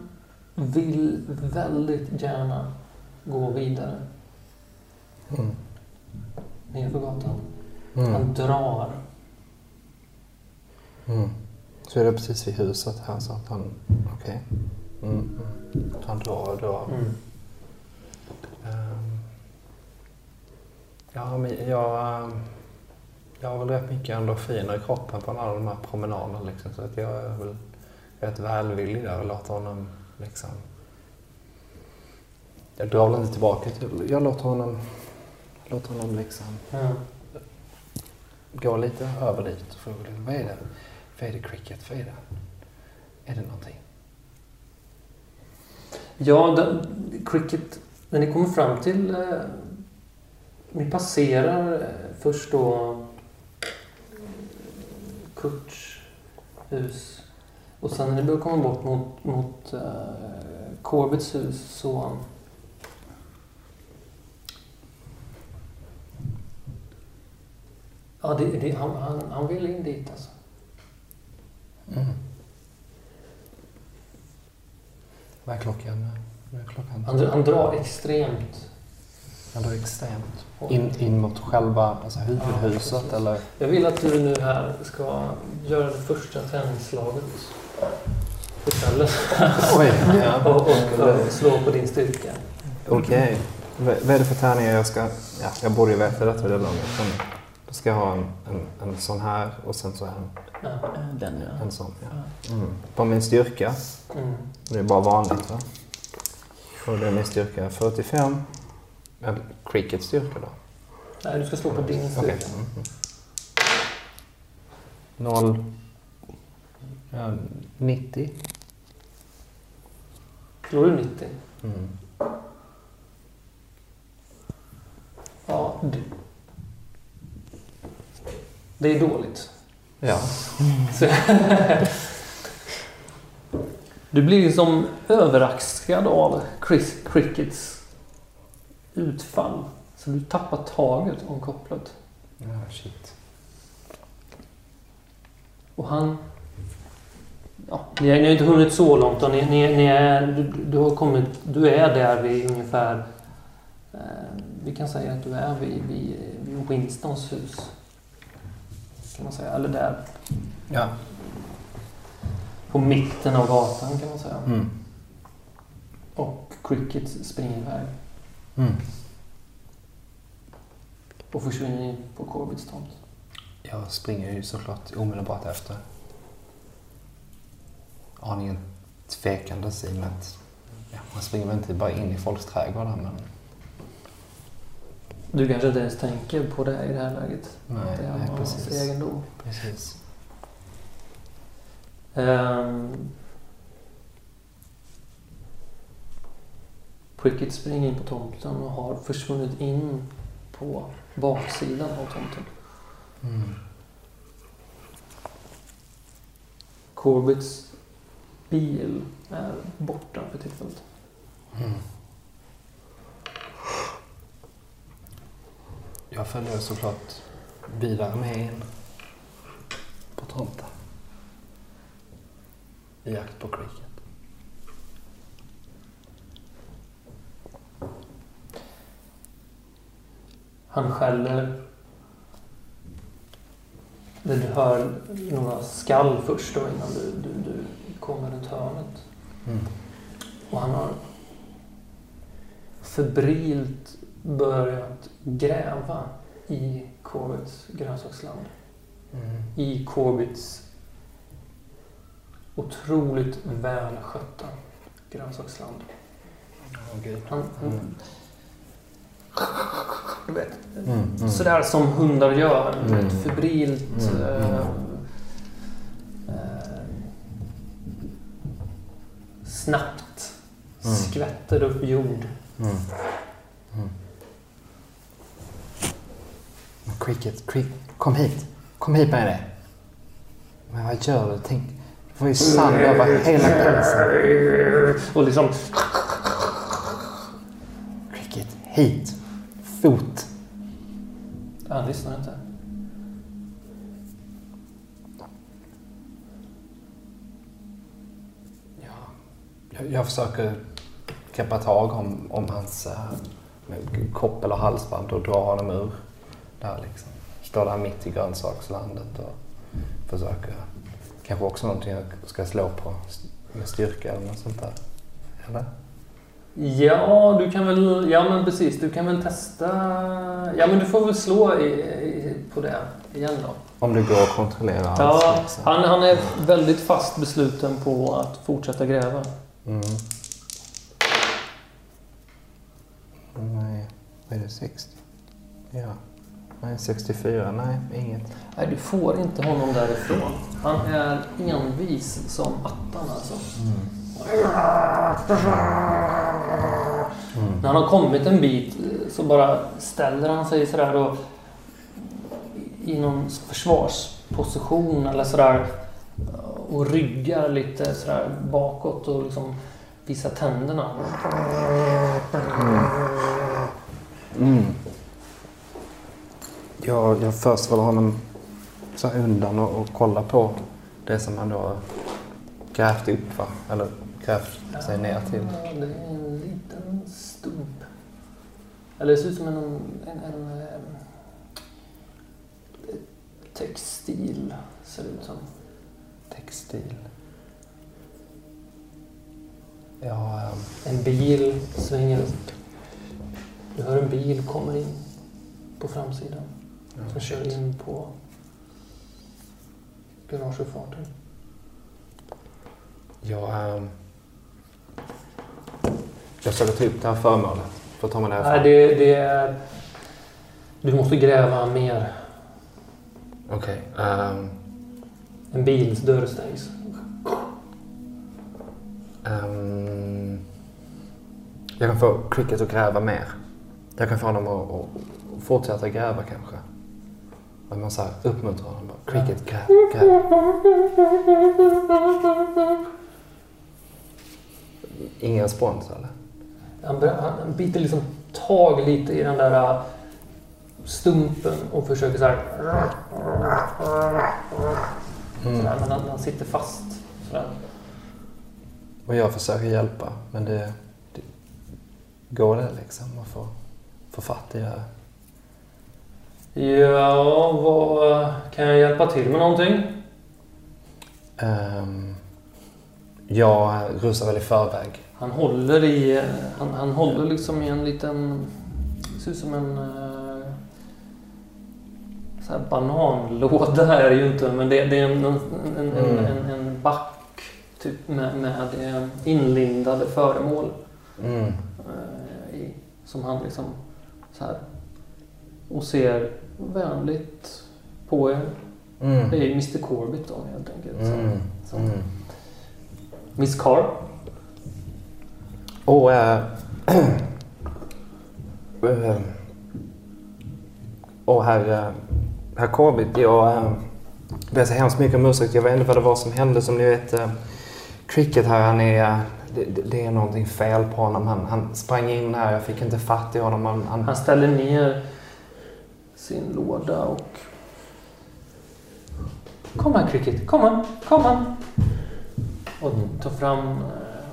vill väldigt gärna gå vidare Mm. nerför gatan. Mm. Han drar. Mm. Så är det precis vid huset här så att han, okej. Mm. Mm. Så Han drar och drar. Mm. Ehm. Ja, men jag, ehm, jag har väl rätt mycket endorfiner i kroppen på alla de här promenaderna liksom, så att jag är väl rätt välvillig där och låter honom liksom... Jag drar väl inte tillbaka till... Jag låter honom, låter honom liksom Ja. gå lite över dit och fråga lite, vad är det? Vad är det cricket? Vad är det? Är det någonting? Ja, den, cricket, när ni kommer fram till... Ni passerar först då Kurts hus. Och sen när ni börjar komma bort mot, mot Corbetts hus så... Ja, det, det, han, han, han vill in dit alltså. Mm. Vad är klockan? Vad är klockan? Han, han drar extremt. Drar extremt. In, in mot själva alltså huvudhuset precis. eller? Jag vill att du nu här ska göra det första träningsslaget för kvällen. Oj! Ja. och, och slå på din styrka. Okej. V- Vad är det för tärningar jag ska... Ja, jag borde ju veta detta det långt. Men då ska jag ha en, en, en sån här och sen så en, Ja. Den ja. en sån. Ja. Mm. På min styrka. Mm. Det är bara vanligt va? Och det är min styrka 45. Eller crickets styrka då? Nej, du ska slå på din styrka. Okej. Mm. Noll... Ja, 90. Slår du 90? Mm. Ja, du. Det är dåligt. Ja. Du blir ju som överraskad av Chris Crickets utfall. Så du tappar taget om kopplet. ja, shit. Och han... Ja, ni, har, inte hunnit så långt och ni, ni, ni är, du, du, har kommit, du är där vid ungefär... Eh, vi kan säga att du är vid, vid, vid Winstons hus. Kan man säga. Eller där. Ja. På mitten av gatan kan man säga. Mm. Och Cricket springer iväg. Mm. Och försvinner in på Corbetts tomt. Jag springer ju såklart omedelbart efter. Aningen tvekandes i och med att ja, man springer väl inte bara in i folks trädgårdar men Du kanske inte ens tänker på det i det här läget. Nej, det är nej, precis. egendom. Precis. Um, Prickett springer in på tomten och har försvunnit in på baksidan av tomten. Mm. Corbetts bil är borta för tillfället. Mm. Jag följer såklart vidare med in på tomten. I jakt på cricket. Han skäller. Du hör några skall först då innan du, du, du kommer runt hörnet. Mm. Och han har febrilt börjat gräva i Corbetts grönsaksland. Mm. I Corbetts otroligt välskötta grönsaksland. Gud. Han, han, Mm. Du vet, Mm, mm. sådär som hundar gör. du Mm. vet, Febrilt. Mm, mm. eh, eh, snabbt Mm. skvätter upp jord. Mm. Mm. Cricket, cricket, kom hit. Kom hit med det. Men vad gör du? Tänk, du får ju sand över hela pälsen. Och liksom Cricket, hit. Fot. Han lyssnar inte. Ja, jag, jag försöker greppa tag om, om hans äh, koppel och halsband och dra honom ur där liksom. Står där mitt i grönsakslandet och försöker kanske också någonting jag ska slå på med styrka eller något sånt där. Eller? Ja, du kan väl... Ja, men precis. Du kan väl testa... Ja, men du får väl slå i, i, på det igen då. Om det går att kontrollera hans Ja, liksom. han, han är väldigt fast besluten på att fortsätta gräva. Mm. Nej, vad är det? 60? Ja. Nej, 64. Nej, inget. Nej, du får inte honom därifrån. Han är envis som attan alltså. När han har kommit en bit så bara ställer han sig sådär och i någon försvarsposition eller sådär och ryggar lite sådär bakåt och liksom visar tänderna. Mm. Jag, jag först väl honom så undan och, och kolla på det som han då grävt upp, va? Eller grävt sig ner till. Ja, det är en liten stump. Eller det ser ut som en, en, en, eh, textil. Ser det ut som. Textil. Ja, ehm, En bil svänger upp. Du hör en bil kommer in på framsidan. Som kör in på garageuppfarten. jag, ehm, jag försöker ta upp det här föremålet för att ta mig därifrån. Nej, det, det är... Du måste gräva mer. Okej. ehm, En bils dörr stängs. ehm, jag kan få Cricket att gräva mer. Jag kan få honom att, att fortsätta gräva kanske. Att man så här uppmuntrar honom. Bara, Cricket, gräv, gräv. Ingen respons eller? Han, han biter liksom tag lite i den där äh, stumpen och försöker så här... Mm. Sådär, men han, han sitter fast. Sådär. Och jag försöker hjälpa, men det, det går det liksom att få, få fatt i det här? Ja, vad... Kan jag hjälpa till med någonting? Um, jag rusar väl i förväg. Han håller i... Han, han håller liksom i en liten... Det ser ut som en... eh, Så här bananlåda är det ju inte, men det, det är en, en, en, en, Mm. en, en back typ med, med eh, inlindade föremål Mm. eh, i, som han liksom så här och ser vänligt på er. Mm. Det är Mr Corbett då helt enkelt. Så- Mm. så. Mm. Miss Carr. Och... Äh, äh, och herr, herr Corbett, jag äh, ber så hemskt mycket om ursäkt. Jag vet inte vad det var som hände. Som ni vet, äh, Cricket här, han är... Det, det- är någonting fel på honom. Han, han sprang in här, jag fick inte fatt i honom. Han, han, Han ställer ner sin låda och... Kom här Cricket, kom här, kom här. Och tar fram,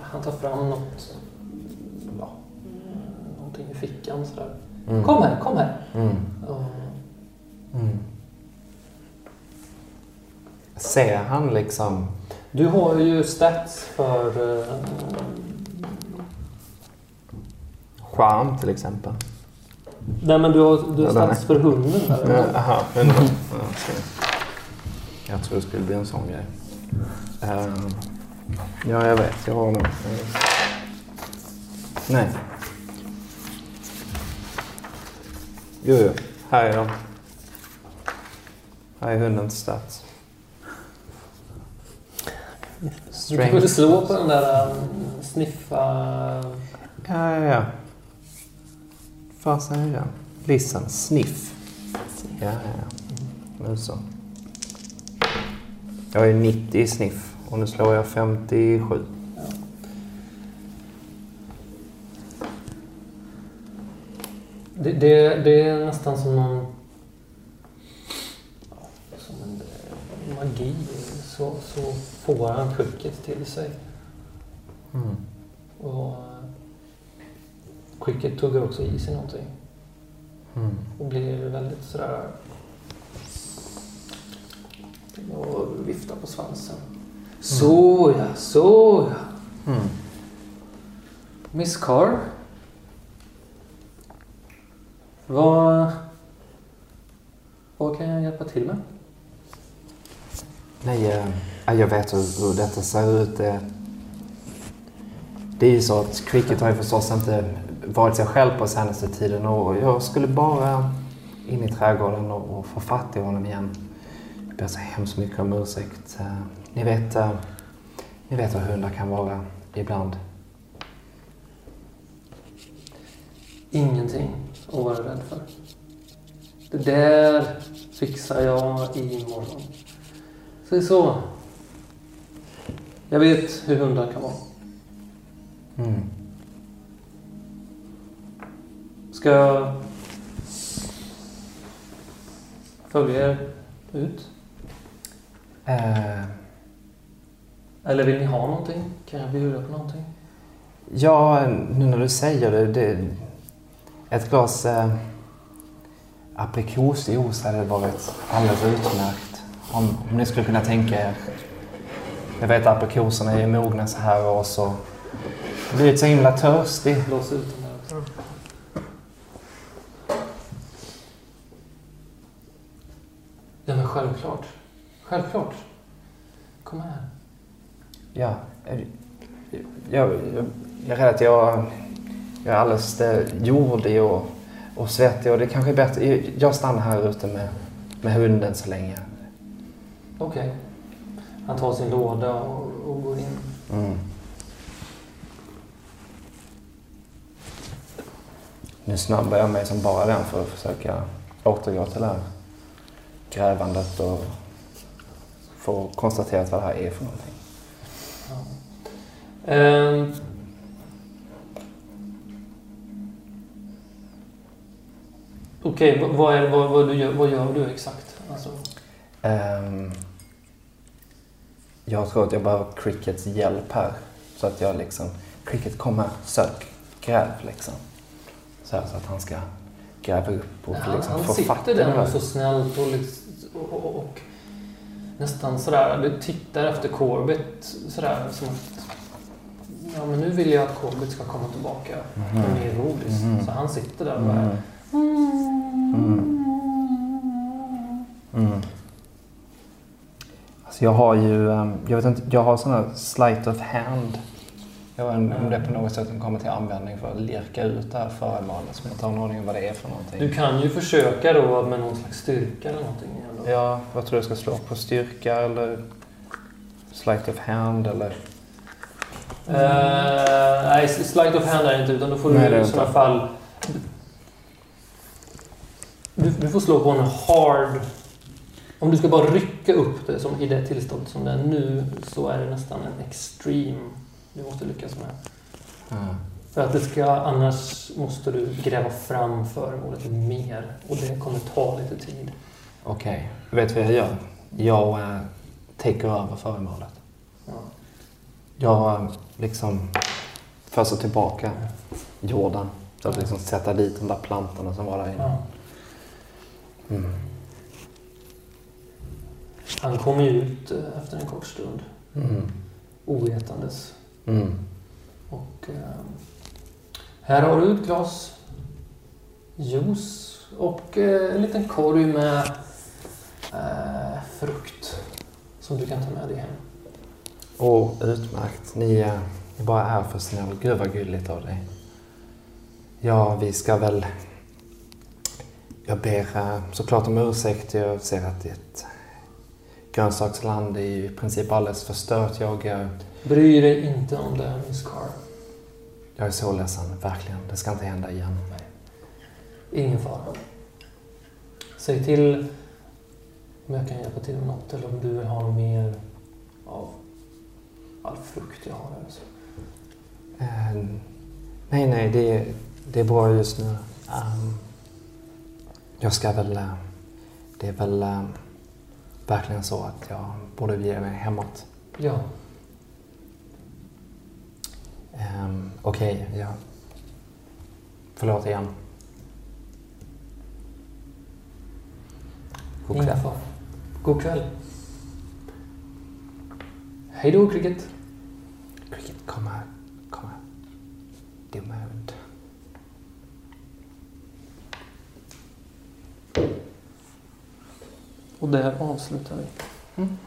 han tar fram något, fickan sådär. mm, Kom här, kom här. Mm, mm. Ser han liksom... du har ju stats för... eh, Charm till exempel. nej men du har, du har stats för hunden där. Jaha, ja, okej. Jag tror det skulle bli en sån grej. Ehm, ja, jag vet. Jag har nog... Nej. Jo, jo. Här är de. Här är hundens stats. Du kan väl slå på den där um, sniffa... Ja, ja, ja. Fasen är den. Listen, sniff. Ja, ja, ja. Nu så. Jag är 90 i sniff och nu slår jag 57. Det, det, det är nästan som någon... Som en eh, magi. Så, så får han Cricket till sig. Mm. Och eh, Cricket tuggar också i sig någonting. Mm. Och blir väldigt sådär... Och viftar på svansen. Så ja, så ja. Mm. Miss Carr? Vad... Vad kan jag hjälpa till med? Nej, eh, jag vet hur, hur detta ser ut. Det, det är ju så att Cricket har ju förstås inte varit sig själv på senaste tiden och jag skulle bara in i trädgården och, och få fatt i honom igen. Jag ber så hemskt mycket om ursäkt. Eh, Ni vet, eh, ni vet hur hundar kan vara ibland. Ingenting att vara rädd för. Det där fixar jag imorgon. Så så. Jag vet hur hundar kan vara. Mm. Ska jag följa er ut? Eh, Eller vill ni ha någonting? Kan jag bjuda på någonting? Ja, nu när du säger det. det ett glas eh, aprikosjuice hade varit alldeles utmärkt. Om, om ni skulle kunna tänka er. Jag vet att aprikoserna är mogna så här och så blivit så himla törstig. Blås ut den också. Ja men självklart. Självklart. Kom här. Ja, jag, jag, jag är rädd att jag, jag är alldeles jordig och, och svettig och det kanske är bättre. Jag- stannar här ute med, med hunden så länge. Okej. Han tar sin låda och, och går in. Mm. Nu snabbar jag mig som bara den för att försöka återgå till det här grävandet och få konstaterat vad det här är för någonting. Ehm. Okej, vad, vad, är, vad, vad, gör, vad gör du exakt? Alltså, Ehm, jag tror att jag behöver Crickets hjälp här. Så att jag liksom, Cricket kom här, sök, gräv liksom. Så, här, så att han ska gräva upp och han liksom han få fatt i sitter det där här. så snällt och, liksom, och, och, och nästan sådär, du tittar efter Corbett sådär som att Ja men nu vill jag att Corbett ska komma tillbaka Mhm. och mer rodis. Mhm. Så han sitter där och bara Mm. Mm. Mm. Alltså jag har ju, ehm, jag vet inte, jag har sån här sleight of hand. Jag Jag undrar om det på något sätt kommer till användning för att lirka ut det här föremålet som jag inte har någon aning om vad det är för någonting. Du kan ju försöka då med någon slags styrka eller någonting. Ändå. Ja, vad tror du jag ska slå på? Styrka eller sleight of hand eller? Eh, nej, slide of hand är det inte utan då får du i inte. sådana fall... Du, du får slå på en hard... Om du ska bara rycka upp det som i det tillståndet som det är nu så är det nästan en extreme du måste lyckas med. Ja. För att det ska, annars måste du gräva fram föremålet mer och det kommer ta lite tid. Okej, vet du vad jag gör? Jag äh, täcker över föremålet. Ja. Jag äh, liksom föser tillbaka jorden. Så att liksom sätta dit de där plantorna som var där inne. Ja. Mm. Han kommer ju ut eh, efter en kort stund Mm. ovetandes. Mm. Och eh, här har du ett glas juice och eh, en liten korg med eh, frukt som du kan ta med dig hem. Åh, utmärkt. Ni, äh, ni bara är för snäll. Gud vad gulligt av dig. Ja, vi ska väl... Jag ber äh, såklart om ursäkt. Jag ser att ditt grönsaksland är i princip alldeles förstört. Jag, äh, Bry dig inte om det, Miss Carr. jag är så ledsen, verkligen. Det ska inte hända igen. Ingen fara. Säg till om jag kan hjälpa till med något eller om du vill ha mer av all frukt jag har här. Så. Eh, nej, nej, det, det är bra just nu. Ehm, jag ska väl... eh, det är väl eh, verkligen så att jag borde bege mig hemåt. Ja, Um, Okej, ja. Förlåt igen. God ingen kväll. fara. God kväll. Hej då, Cricket. Cricket, kom här. Kom här. Dumma hund. Och där avslutar vi. Mm.